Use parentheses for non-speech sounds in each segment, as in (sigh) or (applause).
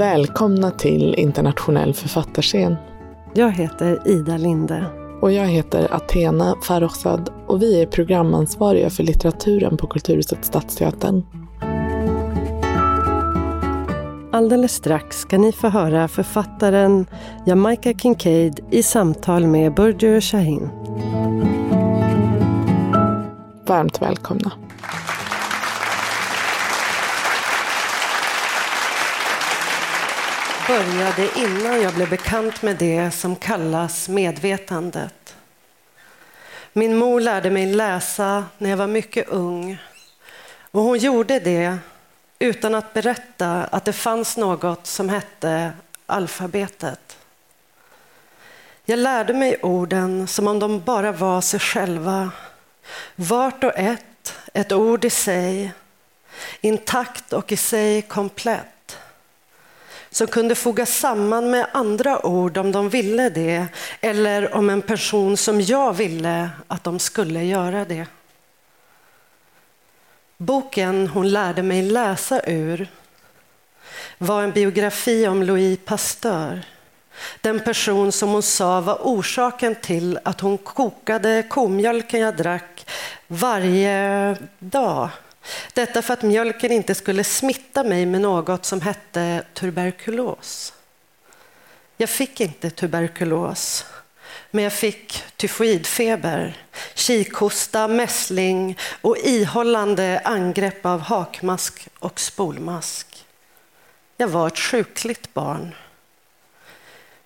Välkomna till Internationell författarscen. Jag heter Ida Linde. Och jag heter Athena Farrokhzad och vi är programansvariga för litteraturen på Kulturhuset Stadsteatern. Alldeles strax ska ni få höra författaren Jamaica Kincaid i samtal med Burdur Shahin. Varmt välkomna. Började innan jag blev bekant med det som kallas medvetandet. Min mor lärde mig läsa när jag var mycket ung och hon gjorde det utan att berätta att det fanns något som hette alfabetet. Jag lärde mig orden som om de bara var sig själva. Vart och ett, ett ord i sig, intakt och i sig komplett. Som kunde fogas samman med andra ord om de ville det eller om en person som jag ville att de skulle göra det. Boken hon lärde mig läsa ur var en biografi om Louis Pasteur. Den person som hon sa var orsaken till att hon kokade komjölken jag drack varje dag. Detta för att mjölken inte skulle smitta mig med något som hette tuberkulos. Jag fick inte tuberkulos. Men jag fick tyfoidfeber, kikhosta, mässling och ihållande angrepp av hakmask och spolmask. Jag var ett sjukligt barn.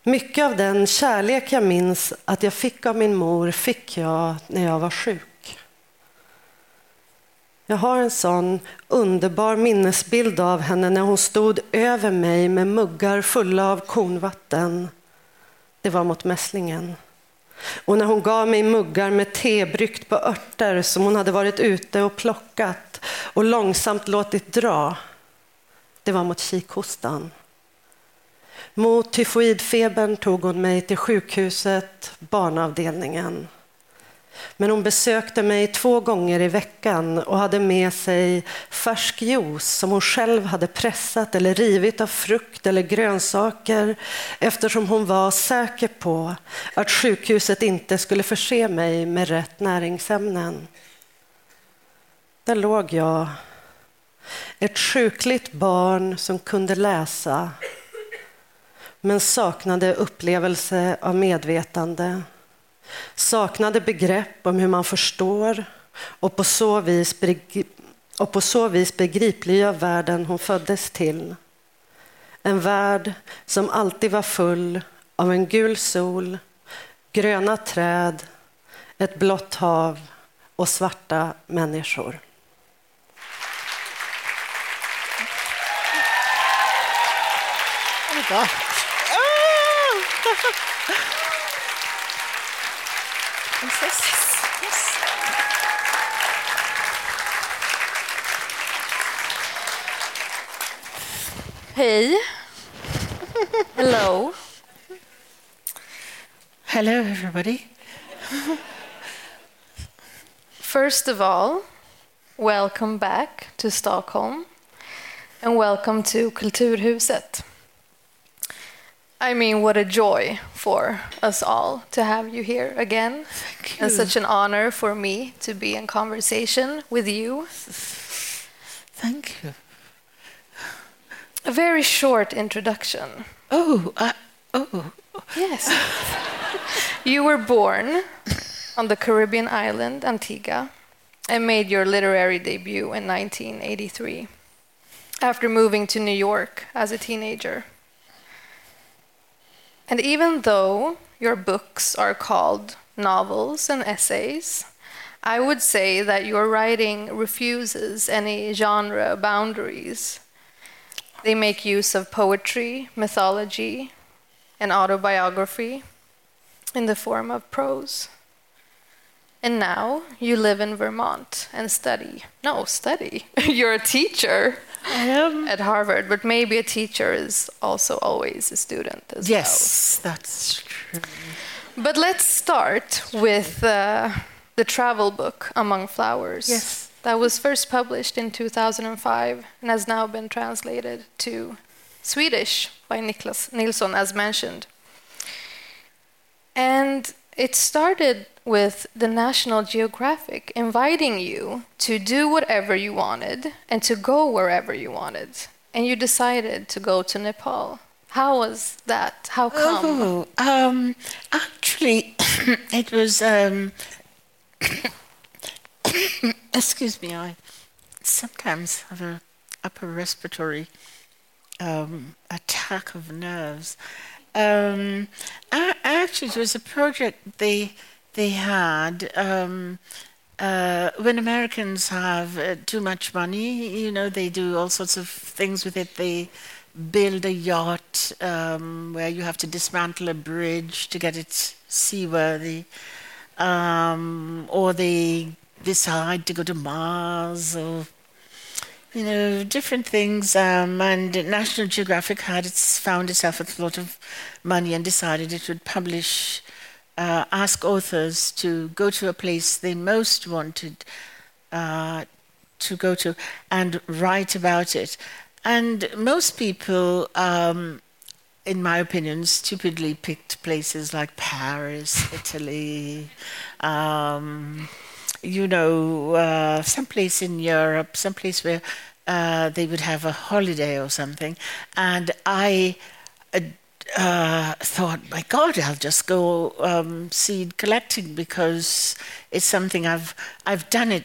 Mycket av den kärlek jag minns att jag fick av min mor fick jag när jag var sjuk. Jag har en sån underbar minnesbild av henne när hon stod över mig med muggar fulla av kornvatten. Det var mot mässlingen. Och när hon gav mig muggar med te bryggt på örter som hon hade varit ute och plockat och långsamt låtit dra, det var mot kikhostan. Mot tyfoidfebern tog hon mig till sjukhuset, barnavdelningen. Men hon besökte mig två gånger i veckan och hade med sig färsk juice som hon själv hade pressat eller rivit av frukt eller grönsaker eftersom hon var säker på att sjukhuset inte skulle förse mig med rätt näringsämnen. Där låg jag, ett sjukligt barn som kunde läsa men saknade upplevelse av medvetande saknade begrepp om hur man förstår och på så vis, och på så vis begripliggör världen hon föddes till. En värld som alltid var full av en gul sol, gröna träd, ett blått hav och svarta människor. (laughs) Yes. Yes. Hey. Hello. Hello, everybody. First of all, welcome back to Stockholm and welcome to Kulturhuset. I mean, what a joy for us all to have you here again. And such an honor for me to be in conversation with you. Thank you. A very short introduction. Oh, uh, oh. Yes. you were born on the Caribbean island Antigua and made your literary debut in 1983 after moving to New York as a teenager. And even though your books are called novels and essays, I would say that your writing refuses any genre boundaries. They make use of poetry, mythology, and autobiography in the form of prose. And now you live in Vermont and study. No, study. (laughs) You're a teacher at Harvard, but maybe a teacher is also always a student as yes, well. Yes, that's true. But let's start with uh, the travel book Among Flowers. Yes. That was first published in 2005 and has now been translated to Swedish by Niklas Nilsson, as mentioned. And it started with the National Geographic inviting you to do whatever you wanted and to go wherever you wanted. And you decided to go to Nepal. How was that? How come? Oh, um, actually, (coughs) it was. Um, (coughs) excuse me, I sometimes have a upper respiratory um, attack of nerves. Um, a- actually, it was a project they they had. Um, uh, when Americans have uh, too much money, you know, they do all sorts of things with it. They build a yacht um, where you have to dismantle a bridge to get it seaworthy, um, or they decide to go to Mars, or you know, different things. Um, and National Geographic had its, found itself with a lot of money and decided it would publish, uh, ask authors to go to a place they most wanted uh, to go to and write about it. And most people, um, in my opinion, stupidly picked places like Paris, Italy, um, you know, uh, someplace in Europe, someplace where uh, they would have a holiday or something. And I uh, thought, my God, I'll just go um, seed collecting because it's something I've I've done it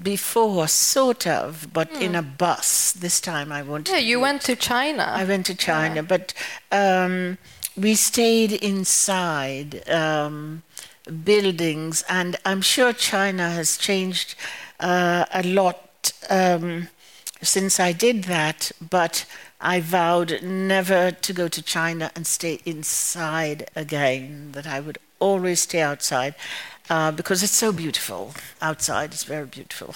before, sort of, but in a bus. This time I wanted. Yeah, you do went to China. I went to China, but um, we stayed inside um, buildings, and I'm sure China has changed uh, a lot um, since I did that. But I vowed never to go to China and stay inside again. That I would always stay outside. Uh, because it's so beautiful outside, it's very beautiful.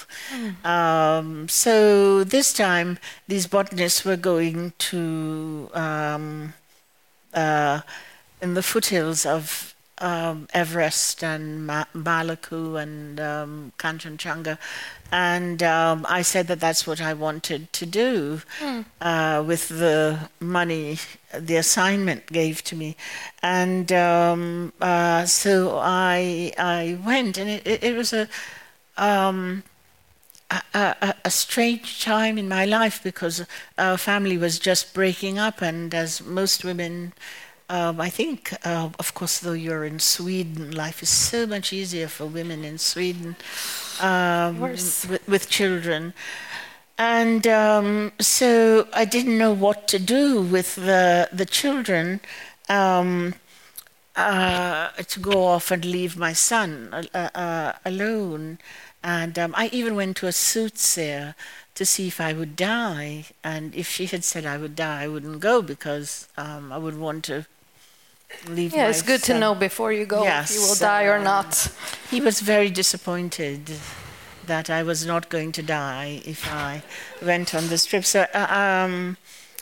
Um, so this time, these botanists were going to um, uh, in the foothills of um, Everest and Ma- Makalu and um, Kanchenjunga, and um, I said that that's what I wanted to do uh, with the money the assignment gave to me, and um, uh, so I I went, and it, it, it was a. Um, a, a, a strange time in my life because our family was just breaking up, and as most women, um, I think, uh, of course, though you're in Sweden, life is so much easier for women in Sweden um, with, with children. And um, so I didn't know what to do with the the children. Um, uh, to go off and leave my son uh, uh, alone. And um, I even went to a soothsayer to see if I would die. And if she had said I would die, I wouldn't go because um, I would want to leave yeah, it's good to know before you go if you will Yes, die or um, not. He was very disappointed that I was not going to die if I went on this trip. So, uh, um,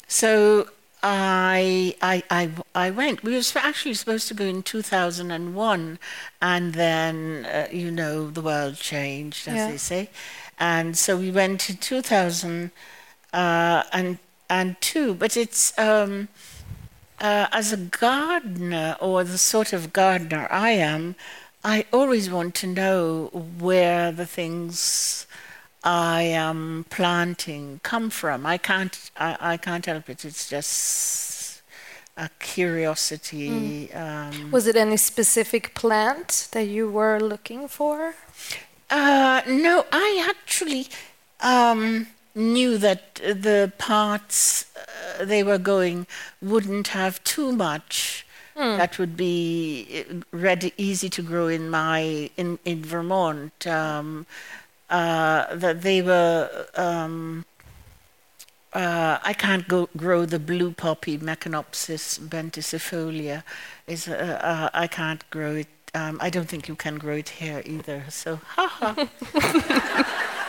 so I, I, I, I went. We were actually supposed to go in 2001, and then uh, you know the world changed, as Yeah. they say, and so we went in 2000 uh, and and two. But it's. Um, uh, as a gardener or the sort of gardener I am, I always want to know where the things I am planting come from. I can't. I, I can't help it. It's just a curiosity. Um, Was it any specific plant that you were looking for? Uh, no, I actually um, knew that the parts uh, they were going wouldn't have too much. That would be uh, ready, easy to grow in my in in Vermont. Um, uh, that they were. Um, uh, I can't go grow the blue poppy Meconopsis betonicifolia. Is uh, uh, I can't grow it. Um, I don't think you can grow it here either. So, ha ha. (laughs)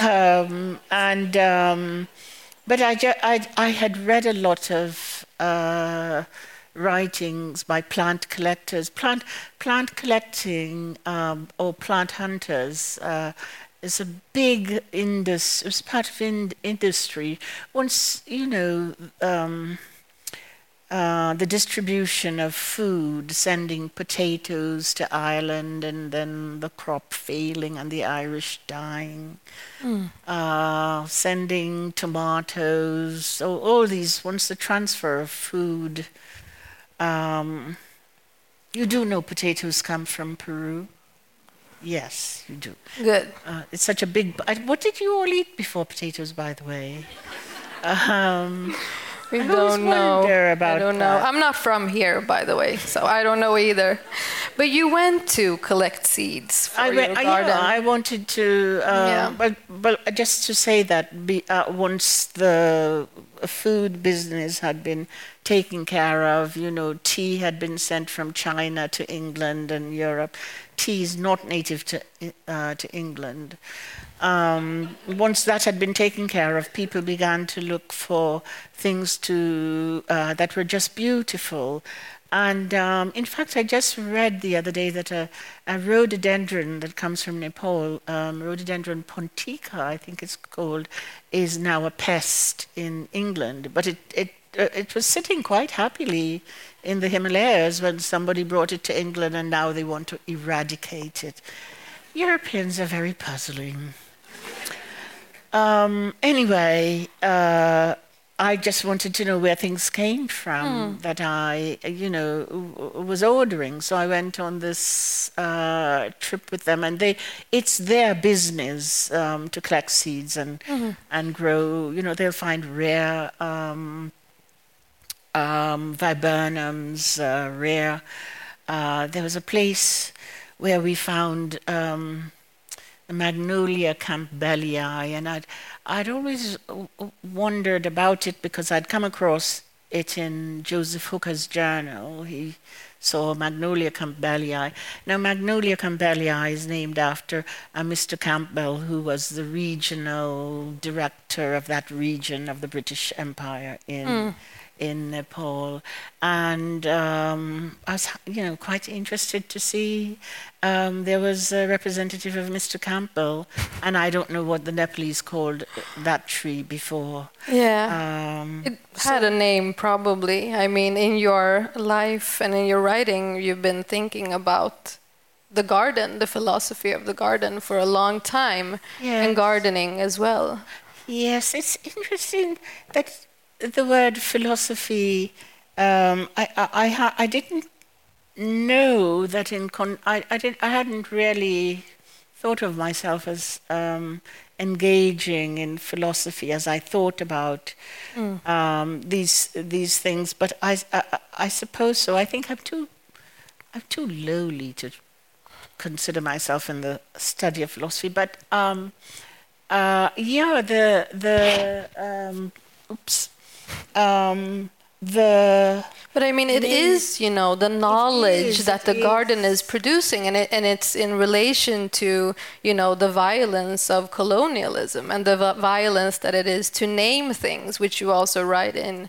um, and um, but I, ju- I I had read a lot of uh, writings by plant collectors, plant plant collecting um, or plant hunters. Uh, is a big indus. It was part of in- industry. Once you know. Uh, the distribution of food, sending potatoes to Ireland, and then the crop failing and the Irish dying, mm. uh, sending tomatoes, so all these, once the transfer of food. Um, you do know potatoes come from Peru? Yes, you do. Good. Uh, it's such a big. What did you all eat before potatoes, by the way? (laughs) Um, we I don't know. I don't know. I'm not from here, by the way, so I don't know either. But you went to collect seeds for I your went, garden. Yeah, I wanted to. Uh, yeah. But but just to say that be, uh, once the food business had been taken care of, you know, tea had been sent from China to England and Europe. Tea is not native to uh, to England. Um, once that had been taken care of, people began to look for things to uh, that were just beautiful. And um, in fact, I just read the other day that a, a rhododendron that comes from Nepal, um, rhododendron pontica, I think it's called, is now a pest in England. But it, it, uh, it was sitting quite happily in the Himalayas when somebody brought it to England and now they want to eradicate it. Europeans are very puzzling. Um, anyway, uh, I just wanted to know where things came from mm. that I, you know, was ordering. So I went on this uh, trip with them, and they, it's their business um, to collect seeds and mm-hmm. and grow. You know, they'll find rare um, um, viburnums, uh, rare. Uh, there was a place where we found. Um, Magnolia campbellii, and I'd I'd always wondered about it because I'd come across it in Joseph Hooker's journal. He saw Magnolia campbellii. Now, Magnolia campbellii is named after a Mr. Campbell, who was the regional director of that region of the British Empire in. Mm in Nepal, and um, I was, you know, quite interested to see um, there was a representative of Mr. Campbell, (laughs) and I don't know what the Nepalese called that tree before. Yeah, um, it had so a name probably. I mean, in your life and in your writing, you've been thinking about the garden, the philosophy of the garden for a long time, yes. and gardening as well. Yes, it's interesting that the word philosophy, um, I, I, I, I, didn't know that in con- I, I, did, I hadn't really thought of myself as um, engaging in philosophy as I thought about mm. um, these these things, but I, I, I suppose so. I think I'm too I'm too lowly to consider myself in the study of philosophy, but um, uh, yeah, the the um, oops um, the but I mean, it is, you know, the knowledge is, that the garden is. is producing, and it, and it's in relation to, you know, the violence of colonialism and the violence that it is to name things, which you also write in,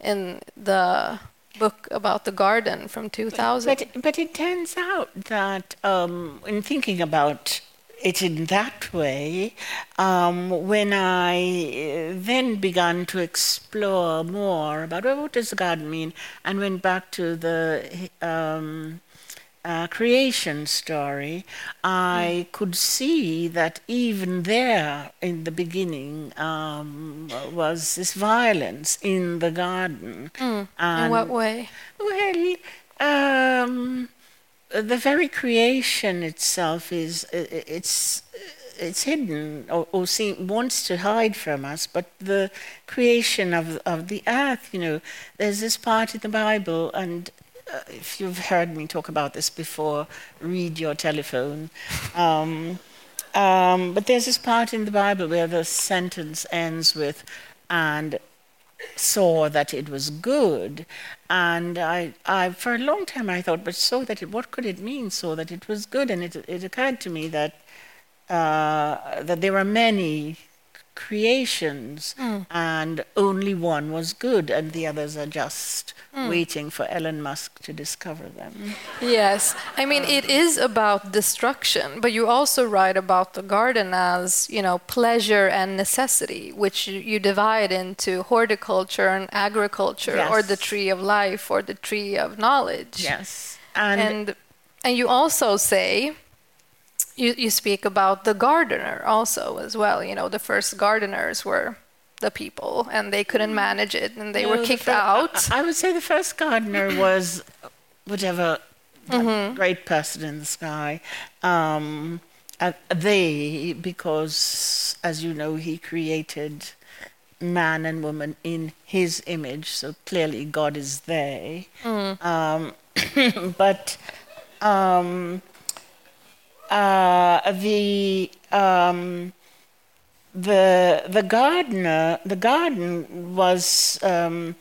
in the book about the garden from 2000. But, but it turns out that um, in thinking about it in that way um, when I uh, then began to explore more about well, what does God mean, and went back to the um, uh, creation story, I mm. could see that even there in the beginning um, was this violence in the garden. Mm. in what way? Well, um, the very creation itself is it's it's hidden or, or seem, wants to hide from us, but the creation of of the earth, you know, there's this part in the Bible, and uh, if you've heard me talk about this before, read your telephone. (laughs) Um, um, but there's this part in the Bible where the sentence ends with, and saw that it was good. And I, I, for a long time, I thought, but so that it, what could it mean? So that it was good, and it, it occurred to me that uh, that there are many creations, hmm. and only one was good, and the others are just hmm. waiting for Elon Musk to discover them. Yes, I mean um, it is about destruction, but you also write about the garden as you know pleasure and necessity, which you, divide into horticulture and agriculture, or the tree of life, or the tree of knowledge. Yes, and, and and you also say you, you speak about the gardener also as well you know the first gardeners were the people and they couldn't manage it and they No, were the kicked fir- out I, I would say the first gardener (laughs) was whatever Mm-hmm. great person in the sky. Um, uh, they, because as you know, he created man and woman in his image, so clearly God is they. Mm. Um, (coughs) but um, uh, the um, the the gardener the garden was um,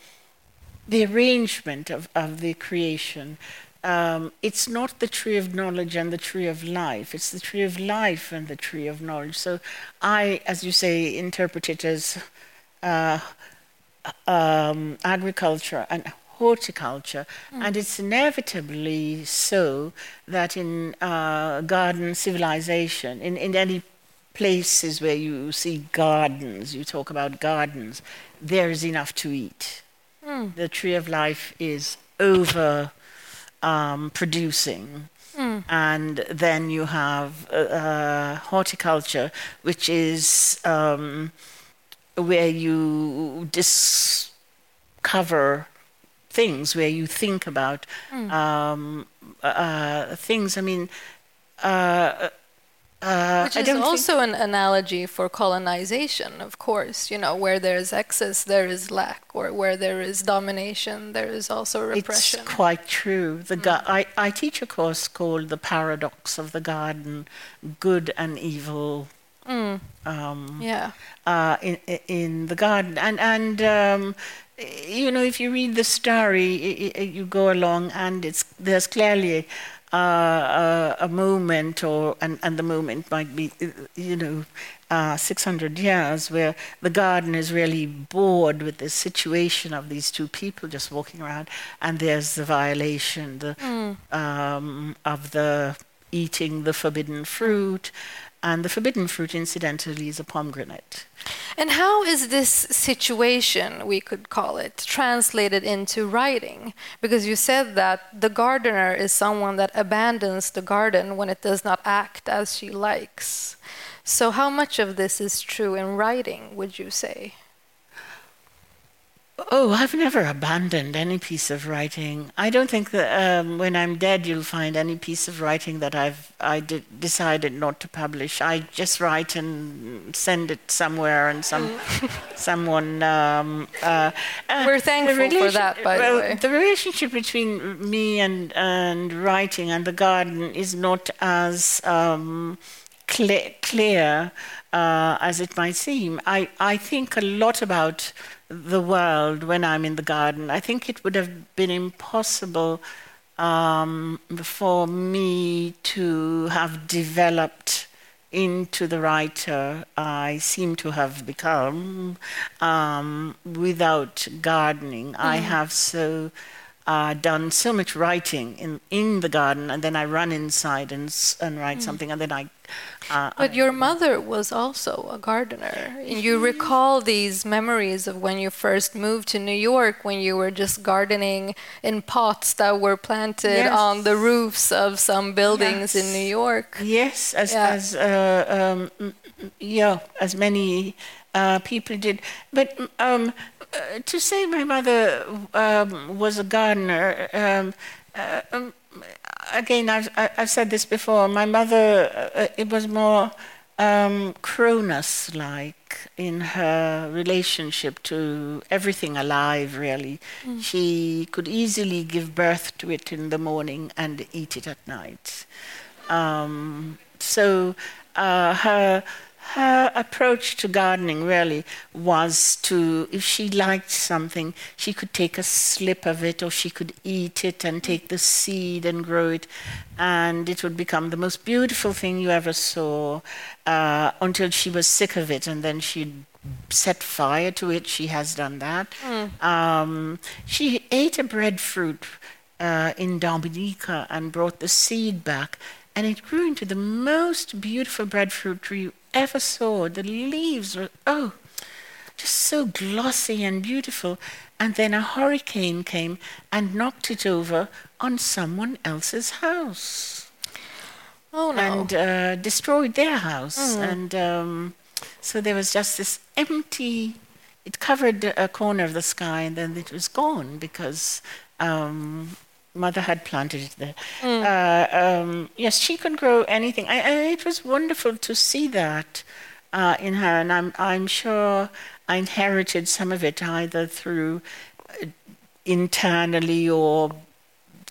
the arrangement of, of the creation. Um, it's not the tree of knowledge and the tree of life. It's the tree of life and the tree of knowledge. So I, as you say, interpret it as uh, um, agriculture and horticulture, and it's inevitably so that in uh, garden civilization, in, in any places where you see gardens, you talk about gardens, there is enough to eat. The tree of life is over um, producing. And then you have uh, uh, horticulture, which is um, where you discover things, where you think about um, uh, things. I mean, uh, uh, which I is also an analogy for colonization of course you know where there is excess there is lack or where there is domination there is also repression It's quite true. The ga- I, I teach a course called The Paradox of the Garden Good and Evil um, yeah. uh, in, in the garden. And, and um, you know, if you read the story, i- i- you go along, and it's, there's clearly uh, a, a moment, or and, and the moment might be, uh, you know, uh, 600 years, where the garden is really bored with the situation of these two people just walking around, and there's the violation the, um, of the eating the forbidden fruit, and the forbidden fruit, incidentally, is a pomegranate. And how is this situation, we could call it, translated into writing? Because you said that the gardener is someone that abandons the garden when it does not act as she likes. So, how much of this is true in writing, would you say? Oh, I've never abandoned any piece of writing. I don't think that um, when I'm dead, you'll find any piece of writing that I've I decided not to publish. I just write and send it somewhere, and some (laughs) someone. Um, uh, uh, We're thankful for that, by the way. The relationship between me and and writing and the garden is not as um, clear, clear uh, as it might seem. I, I think a lot about the world when I'm in the garden. I think it would have been impossible um, for me to have developed into the writer I seem to have become um, without gardening. I have so uh, done so much writing in, in the garden, and then I run inside and, and write something, and then I. Uh, But your mother was also a gardener. And you recall these memories of when you first moved to New York, when you were just gardening in pots that were planted Yes. on the roofs of some buildings in New York. Yes, as Yeah. as uh, um, mm, mm, yeah, as many uh, people did. But mm, um, uh, to say my mother um, was a gardener. Um, uh, um, again, I've I- I've said this before. My mother, uh, it was more um, Cronus-like in her relationship to everything alive. Really, she could easily give birth to it in the morning and eat it at night. Um, so uh, her her approach to gardening really was to, if she liked something, she could take a slip of it or she could eat it and take the seed and grow it, and it would become the most beautiful thing you ever saw uh, until she was sick of it, and then she'd set fire to it. She has done that. Mm. Um, she ate a breadfruit uh, in Dominica and brought the seed back, and it grew into the most beautiful breadfruit tree ever saw. The leaves were, oh, just so glossy and beautiful. And then a hurricane came and knocked it over on someone else's house Oh no. and uh, destroyed their house. And um, so there was just this empty, it covered a corner of the sky and then it was gone because um, mother had planted it there. Uh, um, yes, she could grow anything. I, it was wonderful to see that uh, in her, and I'm, I'm sure I inherited some of it either through uh, internally or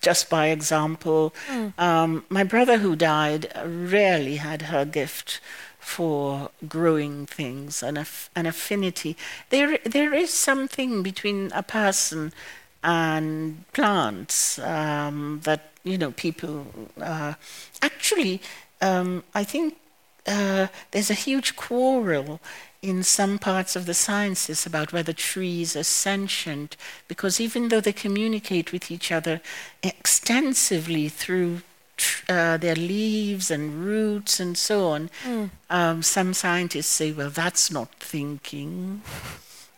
just by example. Um, my brother, who died, rarely had her gift for growing things and aff- an affinity. There, there is something between a person and plants um, that you know people uh, actually. Um, I think uh, there's a huge quarrel in some parts of the sciences about whether trees are sentient, because even though they communicate with each other extensively through tr- uh, their leaves and roots and so on, um, some scientists say, well, that's not thinking.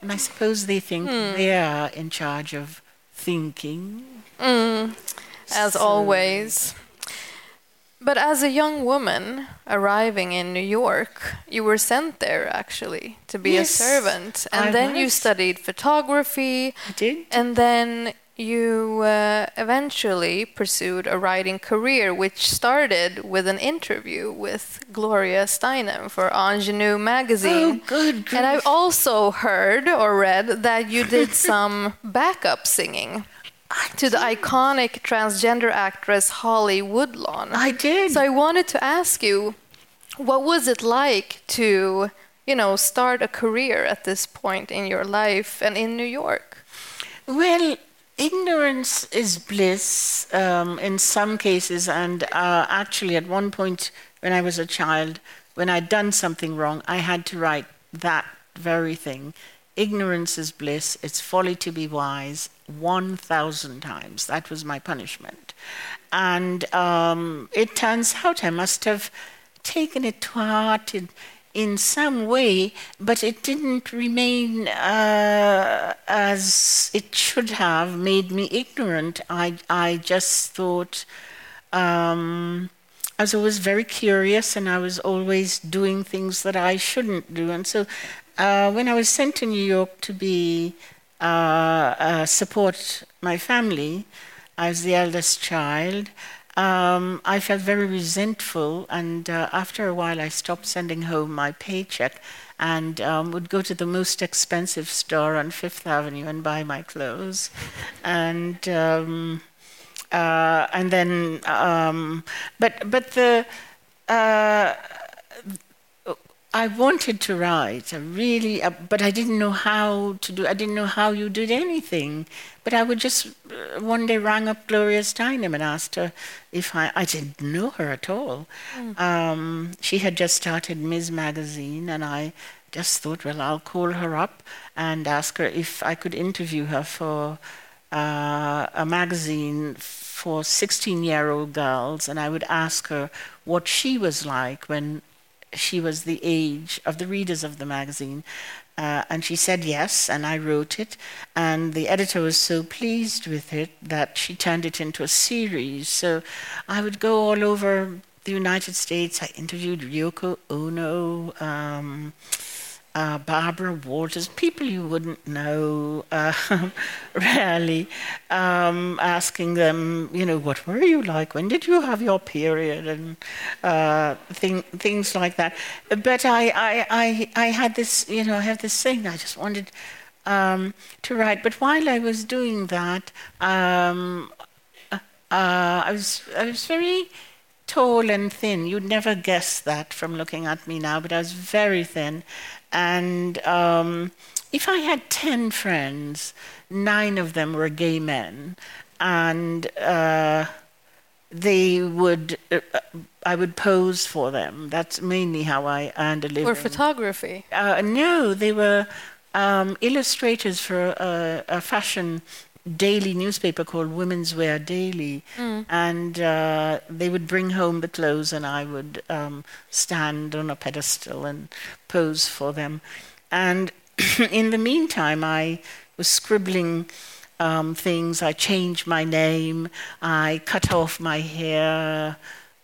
And I suppose they think they are in charge of thinking. Mm, as So- always. But as a young woman arriving in New York, you were sent there actually to be Yes, a servant. And I then you studied photography. I did. And then you uh, eventually pursued a writing career, which started with an interview with Gloria Steinem for Ingenue magazine. Oh, good And I've also heard or read that you (laughs) did some backup singing to the iconic transgender actress Holly Woodlawn. I did. So I wanted to ask you, what was it like to, you know, start a career at this point in your life and in New York? Well, ignorance is bliss um, in some cases, and uh, actually, at one point when I was a child, when I'd done something wrong, I had to write that very thing. Ignorance is bliss, it's folly to be wise, 1,000 times. That was my punishment. And um, it turns out I must have taken it to heart in, in some way, but it didn't remain uh, as it should have made me ignorant. I, I just thought um, I was always very curious and I was always doing things that I shouldn't do. And so uh, when I was sent to New York to be uh, uh, support my family, I was the eldest child. Um, I felt very resentful, and uh, after a while, I stopped sending home my paycheck and um, would go to the most expensive store on Fifth Avenue and buy my clothes. And um, uh, and then, um, but but the uh, I wanted to write, I really, uh, but I didn't know how to do. I didn't know how you did anything. But I would just uh, one day rang up Gloria Steinem and asked her if I. I didn't know her at all. Um, she had just started Ms. Magazine, and I just thought, well, I'll call her up and ask her if I could interview her for uh, a magazine for 16 year old girls, and I would ask her what she was like when she was the age of the readers of the magazine. Uh, and she said yes, and I wrote it. And the editor was so pleased with it that she turned it into a series. So I would go all over the United States. I interviewed Yoko Ono, um, uh, Barbara Walters, people you wouldn't know, uh, (laughs) really, um, asking them, you know, what were you like? When did you have your period? And uh, thing, things like that. But I, I, I, I had this, you know, I have this thing. I just wanted um, to write. But while I was doing that, um, uh, I was, I was very tall and thin. You'd never guess that from looking at me now, but I was very thin. And um, if I had 10 friends, nine of them were gay men. And uh, they would, uh, I would pose for them. That's mainly how I earned a living. Or photography? Uh, no, they were um, illustrators for a, a, fashion daily newspaper called Women's Wear Daily, mm. and uh, they would bring home the clothes, and I would um, stand on a pedestal and pose for them. And (clears throat) in the meantime, I was scribbling um, things. I changed my name. I cut off my hair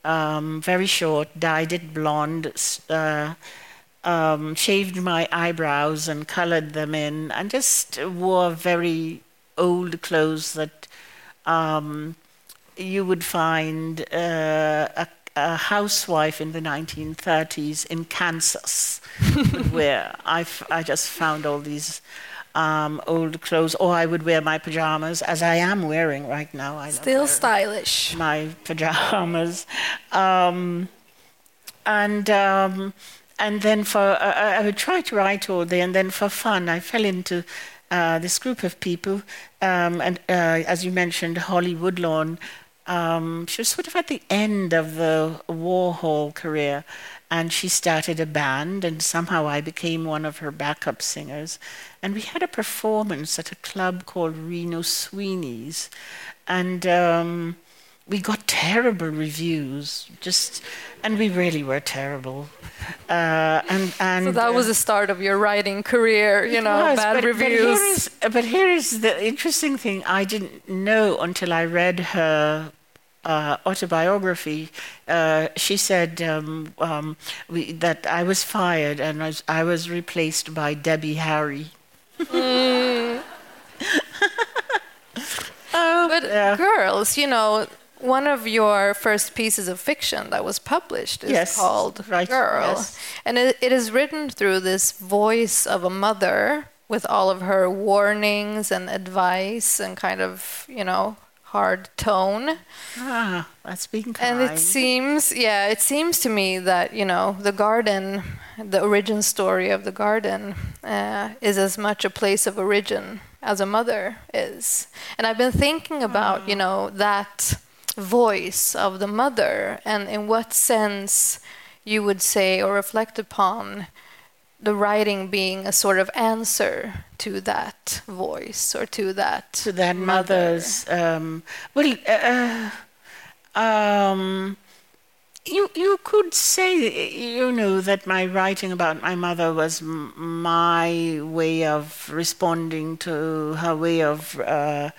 um, very short, dyed it blonde. Uh, um, shaved my eyebrows and colored them in, and just wore very old clothes that um, you would find uh, a, a, housewife in the 1930s in Kansas (laughs) would wear. I, I just found all these um, old clothes, or I would wear my pajamas, as I am wearing right now. I Still stylish. My pajamas. Um, and um, and then for uh, I would try to write all day, and then for fun, I fell into uh, this group of people, um, and uh, as you mentioned, Holly Woodlawn. Um, she was sort of at the end of the Warhol career, and she started a band, and somehow I became one of her backup singers. And we had a performance at a club called Reno Sweeney's, and um, we got terrible reviews. Just and we really were terrible. Uh, and and so that was the start of your writing career, you know, was, bad but, reviews. But here, is, but here is the interesting thing: I didn't know until I read her uh, autobiography, uh, she said um, um, we, that I was fired and I was, I was replaced by Debbie Harry. Mm. um, (laughs) but yeah. girls, you know, one of your first pieces of fiction that was published is yes, called right, Girl. Yes. And it, it is written through this voice of a mother with all of her warnings and advice and kind of, you know, hard tone. Ah, that's being kind. And it seems, yeah, it seems to me that, you know, the garden, the origin story of the garden uh, is as much a place of origin as a mother is. And I've been thinking about, you know, that voice of the mother and in what sense you would say or reflect upon the writing being a sort of answer to that voice or to that to that mother. mother's um, well uh, um, you you could say you know that my writing about my mother was m- my way of responding to her way of uh,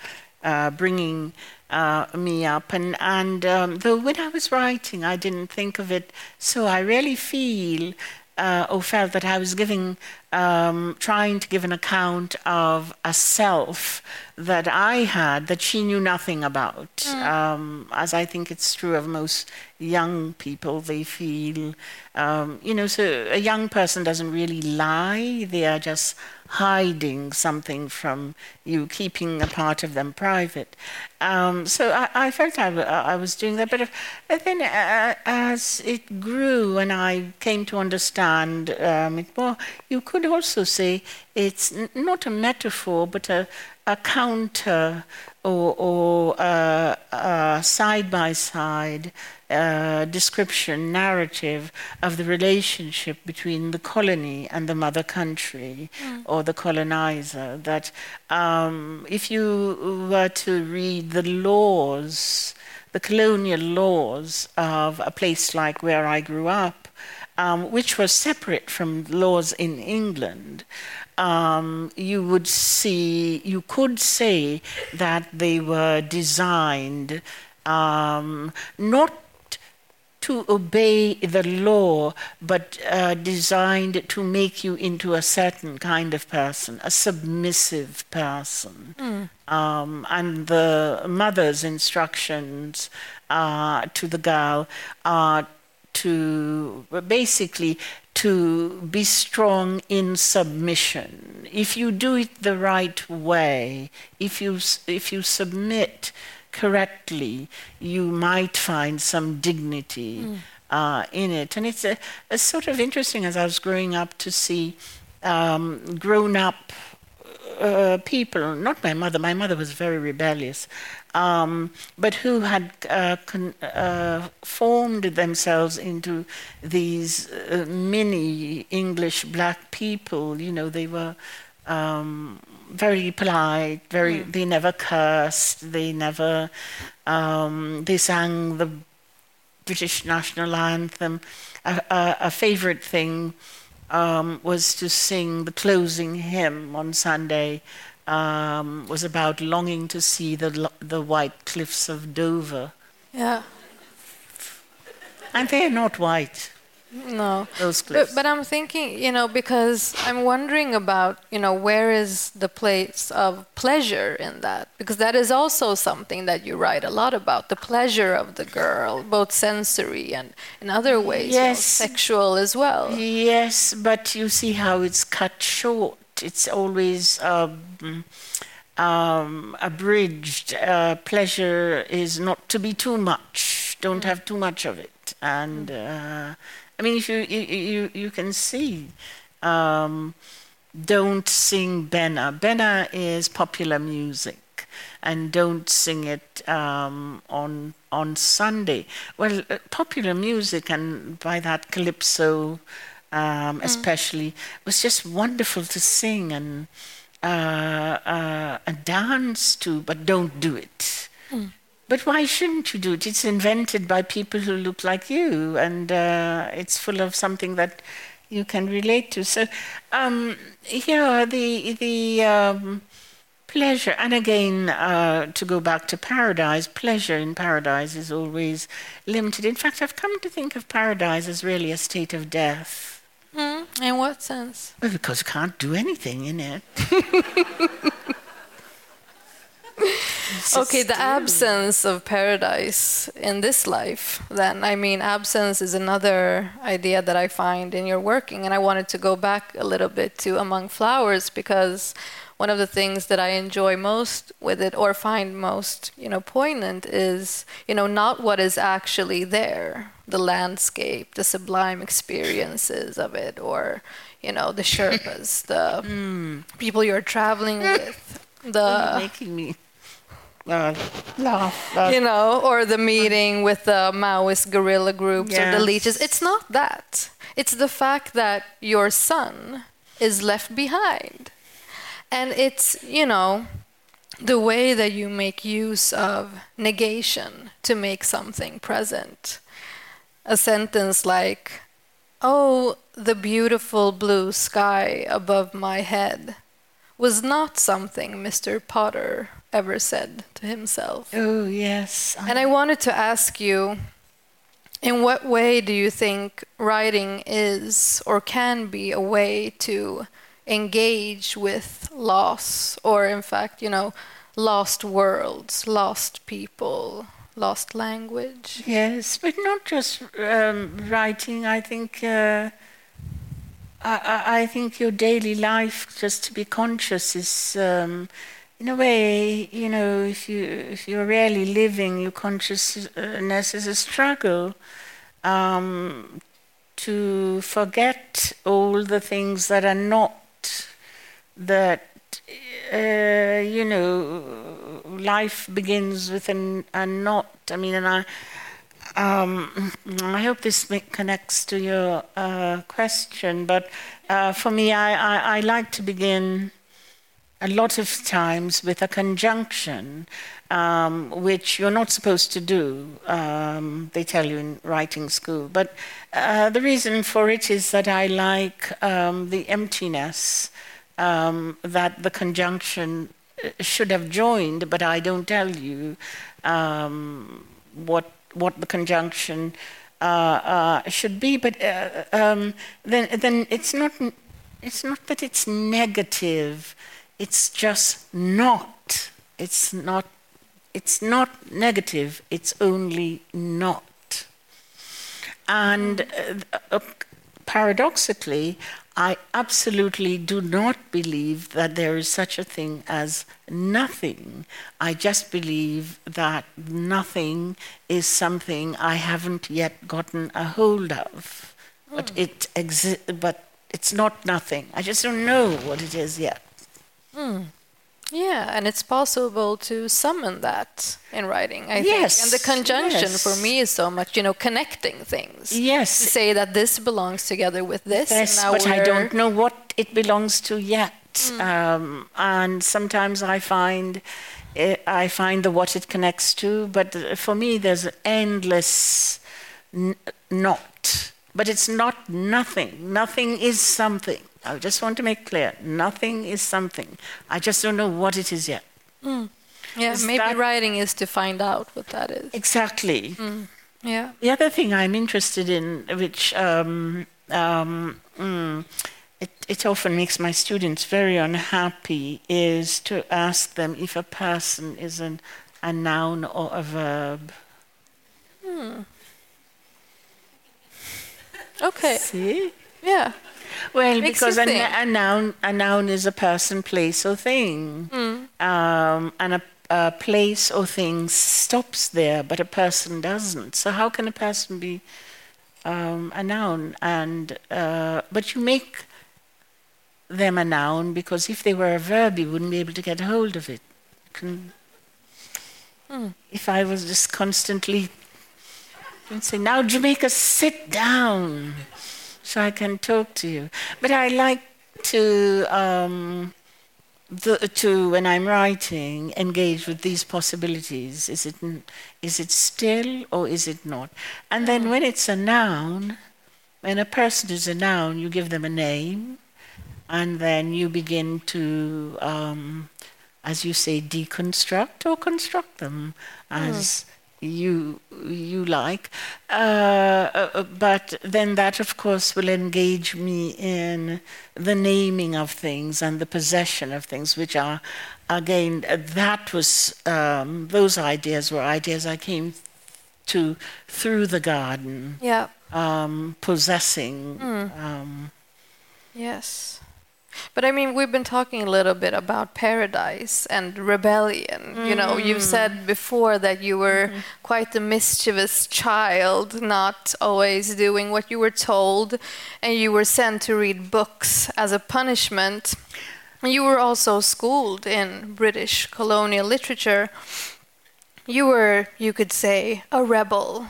uh, bringing uh, me up. And, and um, though when I was writing, I didn't think of it, so I really feel uh, or felt that I was giving, um, trying to give an account of a self that I had that she knew nothing about. Mm. Um, as I think it's true of most young people, they feel, um, you know, so a young person doesn't really lie, they are just hiding something from you, keeping a part of them private. Um, so I, I felt I, I, was doing that, but if, then uh, as it grew and I came to understand um, it more, you could also say it's not a metaphor, but a, a counter or, or uh, uh, side by side uh, description, narrative of the relationship between the colony and the mother country mm. or the colonizer. That um, if you were to read the laws, the colonial laws of a place like where I grew up, um, which were separate from laws in England, um, you would see, you could say that they were designed um, not to obey the law, but uh, designed to make you into a certain kind of person, a submissive person. Mm. Um, and the mother's instructions uh, to the girl are to basically to be strong in submission. If you do it the right way, if you if you submit correctly, you might find some dignity Mm. uh, in it. And it's a, a sort of interesting as I was growing up to see um, grown up uh, people, not my mother, my mother was very rebellious, um, but who had uh, con- uh, formed themselves into these uh, mini English black people. You know, they were um, very polite, very, they never cursed, they never, um, they sang the British national anthem. A, a, a favorite thing um, was to sing the closing hymn on Sunday. Um, was about longing to see the the white cliffs of Dover, Yeah. and they're not white. No. Those But, cliffs. but I'm thinking, you know, because I'm wondering about, you know, where is the place of pleasure in that? Because that is also something that you write a lot about the pleasure of the girl, both sensory and in other ways, you know, sexual as well. Yes, but you see how it's cut short. It's always um, um, abridged. Uh, pleasure is not to be too much. Don't have too much of it. And uh, I mean, if you you you, you can see. Um, don't sing Benna. Benna is popular music, and don't sing it um, on on Sunday. Well, uh, popular music, and by that calypso, um, especially, It was just wonderful to sing and uh, uh, and dance to, but don't do it. But why shouldn't you do it? It's invented by people who look like you, and uh, it's full of something that you can relate to. So, um, yeah, the the um, pleasure, and again, uh, to go back to paradise, pleasure in paradise is always limited. In fact, I've come to think of paradise as really a state of death. Mm, in what sense? Well, because you can't do anything in it. (laughs) Okay, the absence of paradise in this life, then. I mean, absence is another idea that I find in your working. And I wanted to go back a little bit to Among Flowers because one of the things that I enjoy most with it or find most, you know, poignant is, you know, not what is actually there, the landscape, the sublime experiences of it, or, you know, the Sherpas, (laughs) the people you're traveling (laughs) with, the making me uh, laugh. You know, or the meeting with the Maoist guerrilla groups or the leeches. It's not that. It's the fact that your son is left behind. And it's, you know, the way that you make use of negation to make something present. A sentence like, Oh, the beautiful blue sky above my head was not something Mr. Potter ever said to himself. oh yes. And I wanted to ask you in what way do you think writing is or can be a way to engage with loss or in fact, you know, lost worlds, lost people, lost language? Yes, but not just um, writing. I think uh, I, I- think your daily life, just to be conscious, is um, in a way, you know, if you if you're really living, your consciousness is a struggle um, to forget all the things that are not that uh, you know life begins with an, a knot. i mean and i um, I hope this connects to your uh, question, but uh, for me, I, I, I like to begin a lot of times with a conjunction, um, which you're not supposed to do, um, they tell you in writing school. But uh, the reason for it is that I like um, the emptiness um, that the conjunction should have joined, but I don't tell you um, what what the conjunction uh, uh, should be. But uh, um, then then it's not it's not that it's negative. It's just not. It's not. It's not negative. It's only not. And uh, uh, paradoxically, I absolutely do not believe that there is such a thing as nothing. I just believe that nothing is something I haven't yet gotten a hold of. Mm. But it exi- but it's not nothing. I just don't know what it is yet. Mm. Yeah, and it's possible to summon that in writing, I yes, think. And the conjunction yes. for me is so much, you know, connecting things. Yes. Say that this belongs together with this. Yes, but I don't know what it belongs to yet. Mm. Um, and sometimes I find I find the what it connects to, but for me there's an endless n- not. But it's not nothing. Nothing is something. I just want to make clear nothing is something. I just don't know what it is yet. Mm. Yeah, is maybe that... writing is to find out what that is. Exactly. Mm. Yeah. The other thing I'm interested in, which um, um, mm, it, it often makes my students very unhappy, is to ask them if a person is an, a noun or a verb. Hmm. Okay. See? Yeah. Well, Makes because a, a, noun a noun is a person, place, or thing, mm. um, and a, a, place or thing stops there, but a person doesn't. So how can a person be um, a noun? And uh, but you make them a noun because if they were a verb, you wouldn't be able to get hold of it. Can, mm. If I was just constantly say, "Now, Jamaica, sit down." So I can talk to you. But I like to, um, the, to when I'm writing, engage with these possibilities. Is it, is it still or is it not? And then when it's a noun, when a person is a noun, you give them a name, and then you begin to, um, as you say, deconstruct or construct them as. Mm you you like, uh, uh, but then that of course will engage me in the naming of things and the possession of things, which are again that was um, those ideas were ideas I came to through the garden. Yeah. Um, possessing. Mm. Um, yes. But I mean, we've been talking a little bit about paradise and rebellion. Mm. You know, you've mm. said before that you were mm. quite a mischievous child, not always doing what you were told, and you were sent to read books as a punishment. You were also schooled in British colonial literature. You were, you could say, a rebel,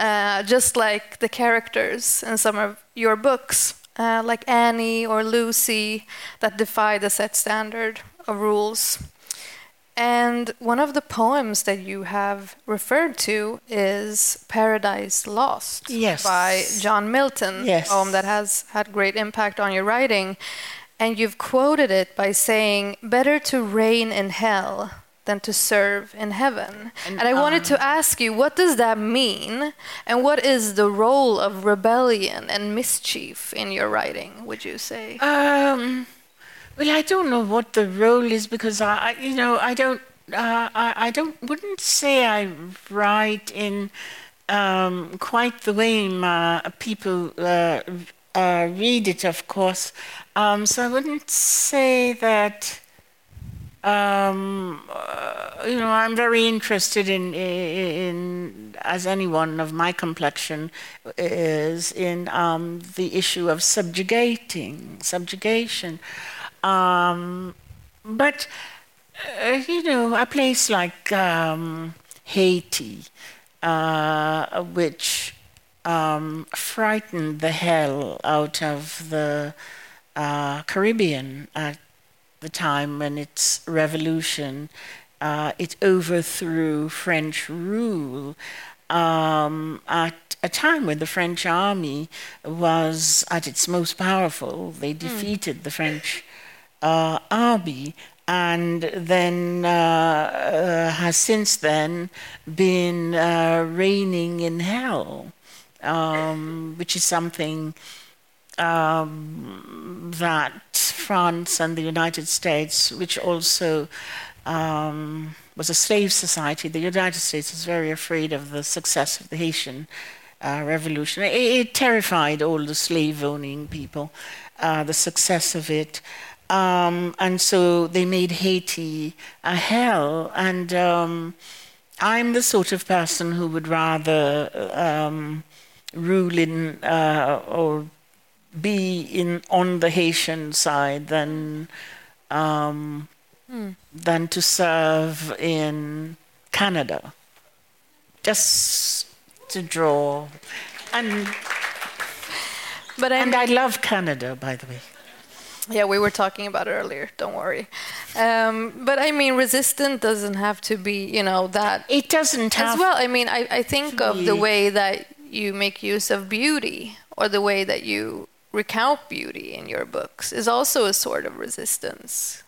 uh, just like the characters in some of your books uh, like Annie or Lucy that defy the set standard of rules. And one of the poems that you have referred to is Paradise Lost yes. by John Milton, yes. poem that has had great impact on your writing. And you've quoted it by saying, Better to reign in hell than to serve in heaven. And, and I um, wanted to ask you, what does that mean? And what is the role of rebellion and mischief in your writing, would you say? Um, well, I don't know what the role is because I, you know, I don't, uh, I, I don't, wouldn't say I write in um, quite the way my people uh, uh, read it, of course. Um, so I wouldn't say that um, uh, you know, I'm very interested in, in, as anyone of my complexion is, in um, the issue of subjugating, subjugation. Um, but, uh, you know, a place like um, Haiti, uh, which um, frightened the hell out of the uh, Caribbean at the time when its revolution, uh, it overthrew French rule um, at a time when the French army was at its most powerful. They hmm. defeated mm. the French uh, army and then uh, uh, has since then been uh, reigning in hell, um, which is something um, that France and the United States, which also um, was a slave society, the United States was very afraid of the success of the Haitian uh, revolution. It, it, terrified all the slave owning people, uh, the success of it. Um, and so they made Haiti a hell. And um, I'm the sort of person who would rather um, rule in uh, or be in on the Haitian side than um, mm. than to serve in Canada. Just to draw, and but and I love Canada, by the way. Yeah, we were talking about it earlier. Don't worry. Um, but I mean, resistant doesn't have to be, you know, that. It doesn't have. As well, I mean, I, I think of the way that you make use of beauty or the way that you recount beauty in your books is also a sort of resistance.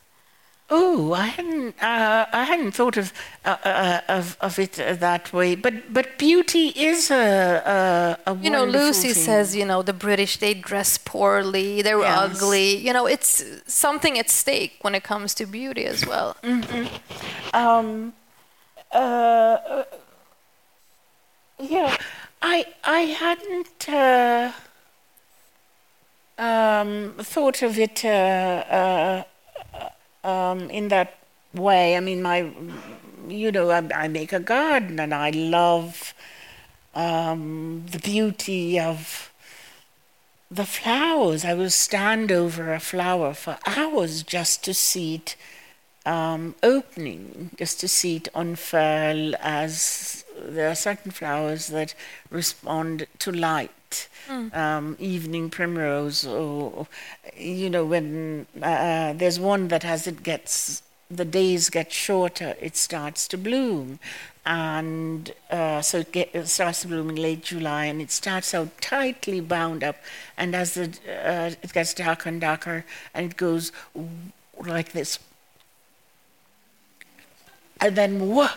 Oh, I hadn't, uh, I hadn't thought of, uh, uh, of, of it that way. But, but beauty is a, a, a you know. Lucy thing. says, you know, the British they dress poorly, they're yes. ugly. You know, it's something at stake when it comes to beauty as well. (laughs) Mm-hmm. Um, uh, yeah, I, I hadn't uh, um, thought of it. Uh, um, in that way. I mean, my, you know, I, I make a garden and I love um, the beauty of the flowers. I will stand over a flower for hours just to see it um, opening, just to see it unfurl as there are certain flowers that respond to light mm. um, evening primrose, or you know, when uh, there's one that as it gets the days get shorter, it starts to bloom, and uh, so it, get, it, starts to bloom in late July, and it starts out tightly bound up, and as the uh, it gets darker and darker, and it goes like this, and then whoa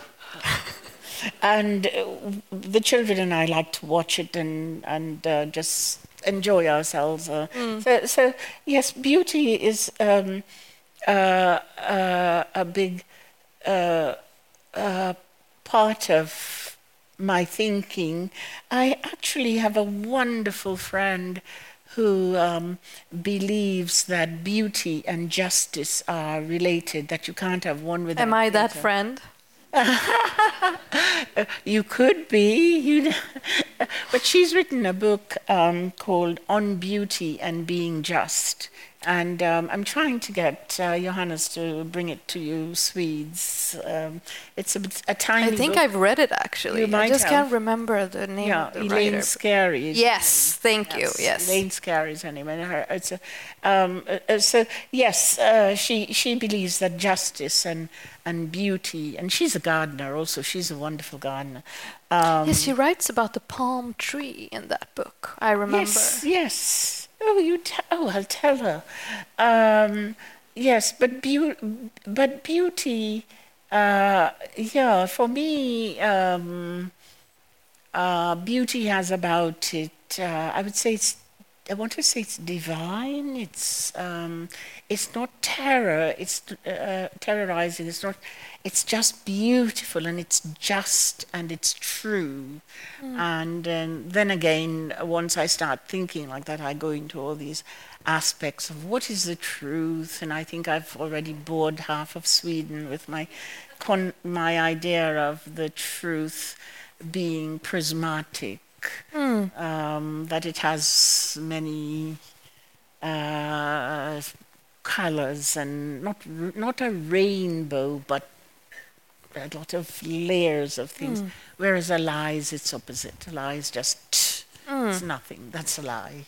and uh, the children and I like to watch it and and uh, just enjoy ourselves. Uh, mm. so, so, yes, beauty is um, uh, uh, a big uh, part of my thinking. I actually have a wonderful friend who um, believes that beauty and justice are related, that you can't have one without. The other. Am I that friend? (laughs) you could be, you but she's written a book um, called On Beauty and Being Just. And um, I'm trying to get uh, Johannes to bring it to you, Swedes. Um, it's a, a tiny. I think book. I've read it actually. You might I just have. can't remember the name. Yeah, of the Elaine writer. Scarry. Yes, thank you. Yes, Elaine Scarry is her and her, it's a, um, uh, uh, so yes, uh, she she believes that justice and and beauty, and she's a gardener also. She's a wonderful gardener. Um, yes, she writes about the palm tree in that book. I remember. Yes, yes. Oh, you. T- oh, I'll tell her. Um, yes, but be- but beauty. Uh, yeah, for me, um, uh, beauty has about it. Uh, I would say it's. I want to say it's divine. It's. Um, it's not terror. It's uh, terrorizing. It's not it's just beautiful and it's just and it's true. Mm. And um, then again, once I start thinking like that, I go into all these aspects of what is the truth. And I think I've already bored half of Sweden with my con- my idea of the truth being prismatic, mm. um, that it has many. Uh, colors and not not a rainbow, but a lot of layers of things. Mm. Whereas a lie is its opposite. A lie is just mm. it's nothing. That's a lie.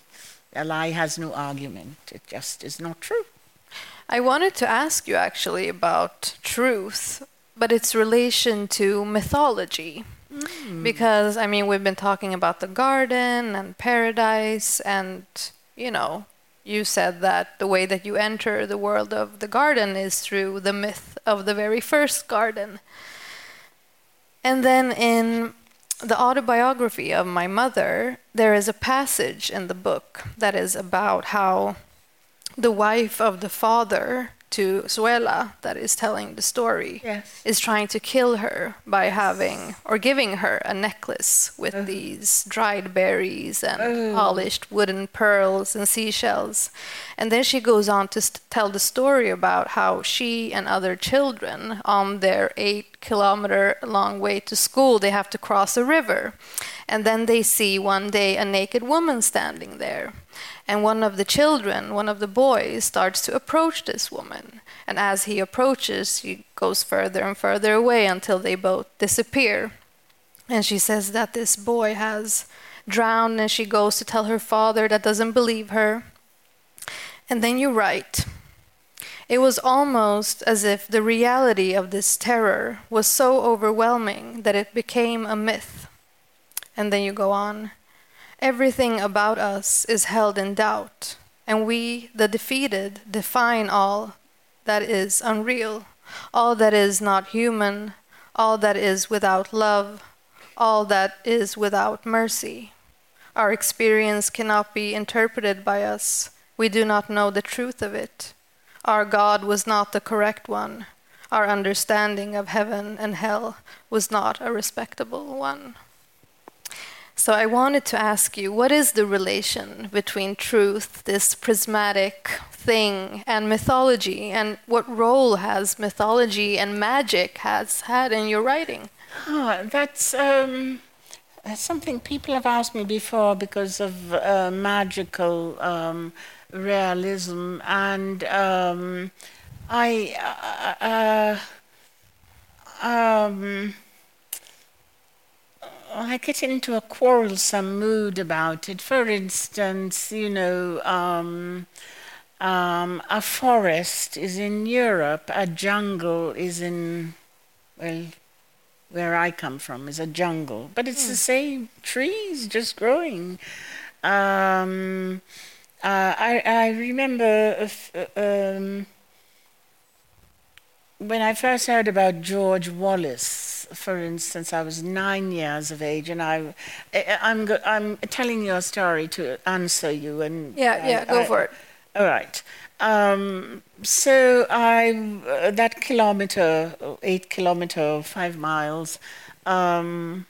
A lie has no argument. It just is not true. I wanted to ask you actually about truth, but its relation to mythology. Mm. Because I mean we've been talking about the garden and paradise and you know you said that the way that you enter the world of the garden is through the myth of the very first garden. And then in the autobiography of my mother, there is a passage in the book that is about how the wife of the father to Xuela, that is telling the story, Yes. is trying to kill her by having or giving her a necklace with oh. these dried berries and oh. polished wooden pearls and seashells. And then she goes on to st- tell the story about how she and other children on their eight kilometer long way to school, they have to cross a river. And then they see one day a naked woman standing there. And one of the children, one of the boys, starts to approach this woman. And as he approaches, he goes further and further away until they both disappear. And she says that this boy has drowned, and she goes to tell her father that doesn't believe her. And then you write, it was almost as if the reality of this terror was so overwhelming that it became a myth. And then you go on, everything about us is held in doubt, and we, the defeated, define all that is unreal, all that is not human, all that is without love, all that is without mercy. Our experience cannot be interpreted by us. We do not know the truth of it. Our God was not the correct one. Our understanding of heaven and hell was not a respectable one. So I wanted to ask you what is the relation between truth, this prismatic thing, and mythology, and what role has mythology and magic has had in your writing? Ah, that's um, something people have asked me before because of uh, magical um, realism, and um, I. Uh, uh, um, I get into a quarrelsome mood about it. For instance, you know, um, um, a forest is in Europe, a jungle is in, well, where I come from is a jungle, but it's the same trees just growing. Um, uh, I, I remember if, um, when I first heard about George Wallace, for instance, I was nine years of age, and I, I I'm I'm telling you a story to answer you, and Yeah, yeah, go I- for it. all right. Um, so I uh, that kilometer, eight kilometer, five miles, um,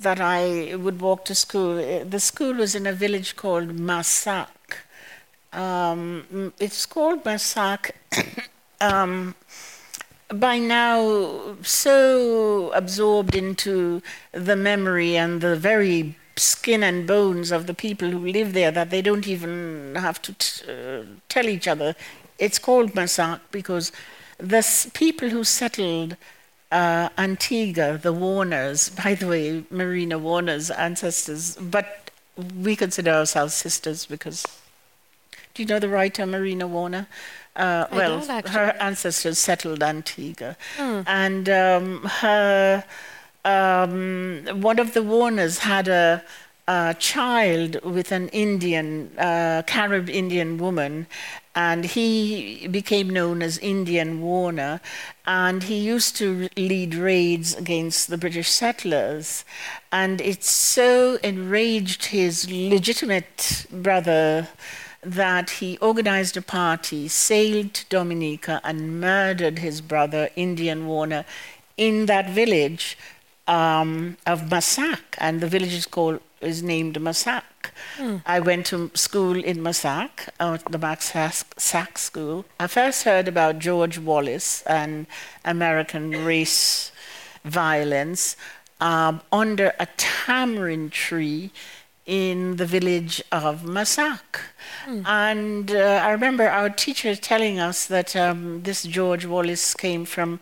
that I would walk to school. uh, The school was in a village called Massac. Um, it's called Massac. (coughs) by now so absorbed into the memory and the very skin and bones of the people who live there that they don't even have to t- uh, tell each other. It's called Massac because the people who settled uh, Antigua, the Warners, (laughs) by the way, Marina Warner's ancestors, but we consider ourselves sisters because do you know the writer Marina Warner? Uh, well, her ancestors settled Antigua, and um, her um, one of the Warners had a, a child with an Indian, uh, Carib Indian woman, and he became known as Indian Warner, and he used to lead raids against the British settlers, and it so enraged his legitimate brother that he organized a party, sailed to Dominica, and murdered his brother, Indian Warner, in that village um, of Massac, and the village is called is named Massac. I went to school in Massac, uh, the Massac School. I first heard about George Wallace and American race violence um, under a tamarind tree in the village of Massac. And uh, I remember our teacher telling us that um, this George Wallace came from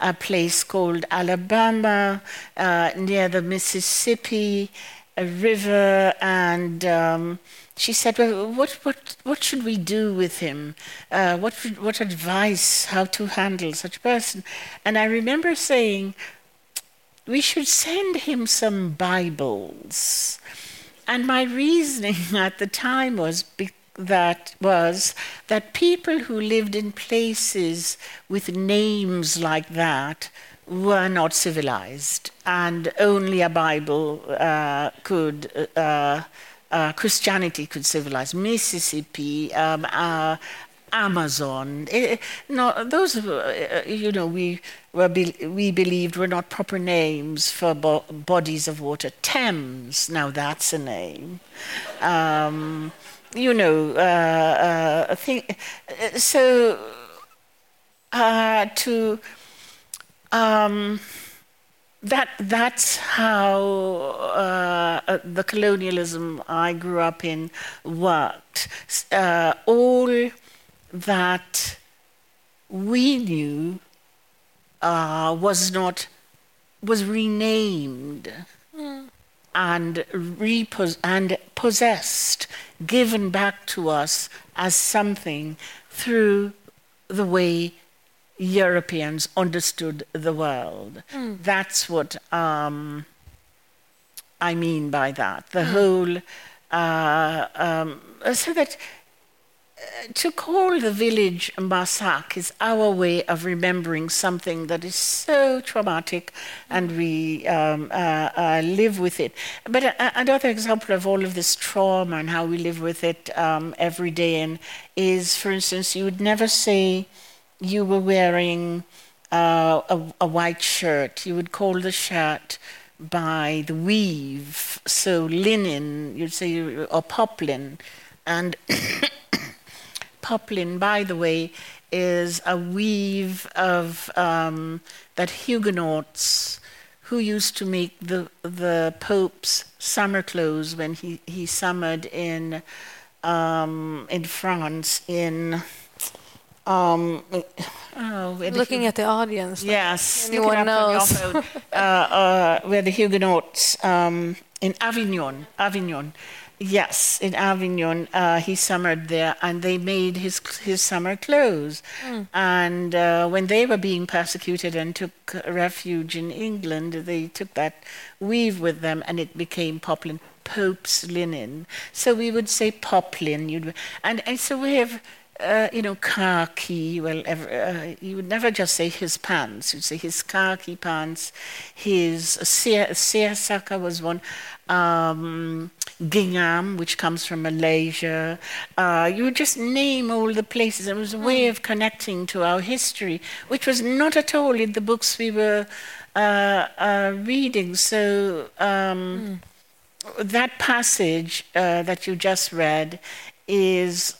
a place called Alabama, uh, near the Mississippi River, and um, she said, "Well, what what what should we do with him? Uh, what what advice how to handle such a person?" And I remember saying, "We should send him some Bibles." And my reasoning (laughs) at the time was be- that was that people who lived in places with names like that were not civilized, and only a Bible uh, could. Uh, uh, Christianity could civilize Mississippi, um, uh, Amazon. Eh, no, those, uh, you know, we were be- we believed were not proper names for bo- bodies of water. Thames, now that's a name. Um, you know, uh, uh, think, uh, so uh, to um, that that's how uh, uh, the colonialism I grew up in worked. Uh, all that we knew uh, was not was renamed mm. and repos- and possessed, given back to us as something through the way Europeans understood the world. Mm. That's what um, I mean by that. The mm. whole, uh, um, so that to call the village Massac is our way of remembering something that is so traumatic and we um, uh, uh live with it. But uh, another example of all of this trauma and how we live with it um, every day is, for instance, you would never say, you were wearing uh, a, a, white shirt, you would call the shirt by the weave, so linen, you'd say, or poplin. And (coughs) (coughs) poplin, by the way, is a weave of um, that Huguenots who used to make the the Pope's summer clothes when he, he summered in um, in France in um, oh, looking at the audience. Yes, anyone knows. uh, uh, where the Huguenots um, in Avignon, Avignon. Yes, in Avignon, uh, he summered there, and they made his his summer clothes. Mm. And uh, when they were being persecuted and took refuge in England, they took that weave with them, and it became poplin, Pope's linen. So we would say poplin. You'd, and and so we have uh, you know, khaki. Well, ever, uh, you would never just say his pants. You'd say his khaki pants. His seersucker was one. Um, gingham, which comes from Malaysia. Uh, you would just name all the places. It was a way of connecting to our history, which was not at all in the books we were uh, uh, reading. So. Um, mm. That passage uh, that you just read is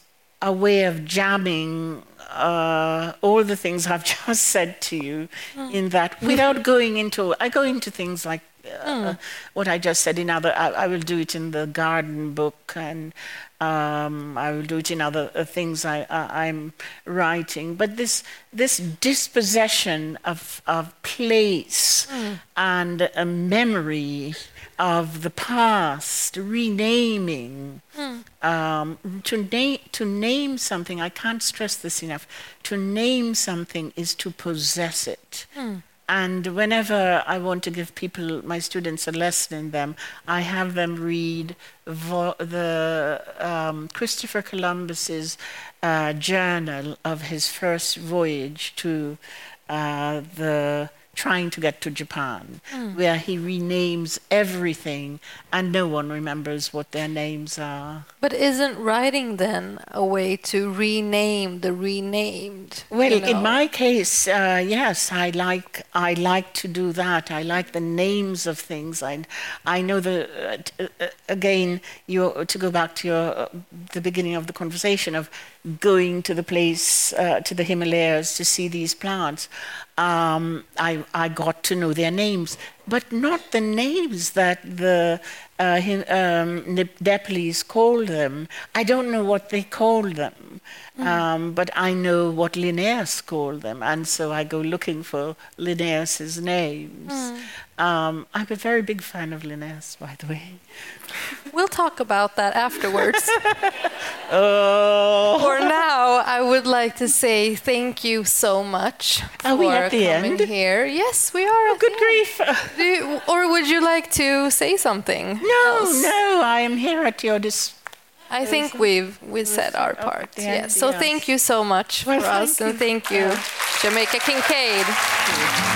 a way of jamming uh, all the things I've (laughs) just said to you mm. in that without going into, I go into things like uh, mm. what I just said in other, I, I, will do it in the garden book and um, I will do it in other uh, things I, am writing. But this, this dispossession of, of place mm. and a memory of the past, renaming. Mm. Um, to, na- to name something, I can't stress this enough, to name something is to possess it. Mm. And whenever I want to give people, my students, a lesson in them, I have them read vo- the um, Christopher Columbus's uh, journal of his first voyage to uh, the trying to get to Japan, mm. where he renames everything and no one remembers what their names are. But isn't writing then a way to rename the renamed? Well, you know? in my case, uh, yes, I like I like to do that. I like the names of things. I I know the uh, uh, again you to go back to your uh, the beginning of the conversation of going to the place uh, to the Himalayas to see these plants um, I, I got to know their names, but not the names that the uh, um, Nepalese call them. I don't know what they call them, mm. um, but I know what Linnaeus called them, and so I go looking for Linnaeus's names. Um, I'm a very big fan of Linnaeus, by the way. We'll talk about that afterwards. (laughs) oh. For now, I would like to say thank you so much are for coming end? here. Yes, we are. Oh, good grief! You, or would you like to say something? No, else? no, I am here at your disposal. I think we've we said our part. Yes. So thank you so much well, for us, you. and thank you, Jamaica Kincaid.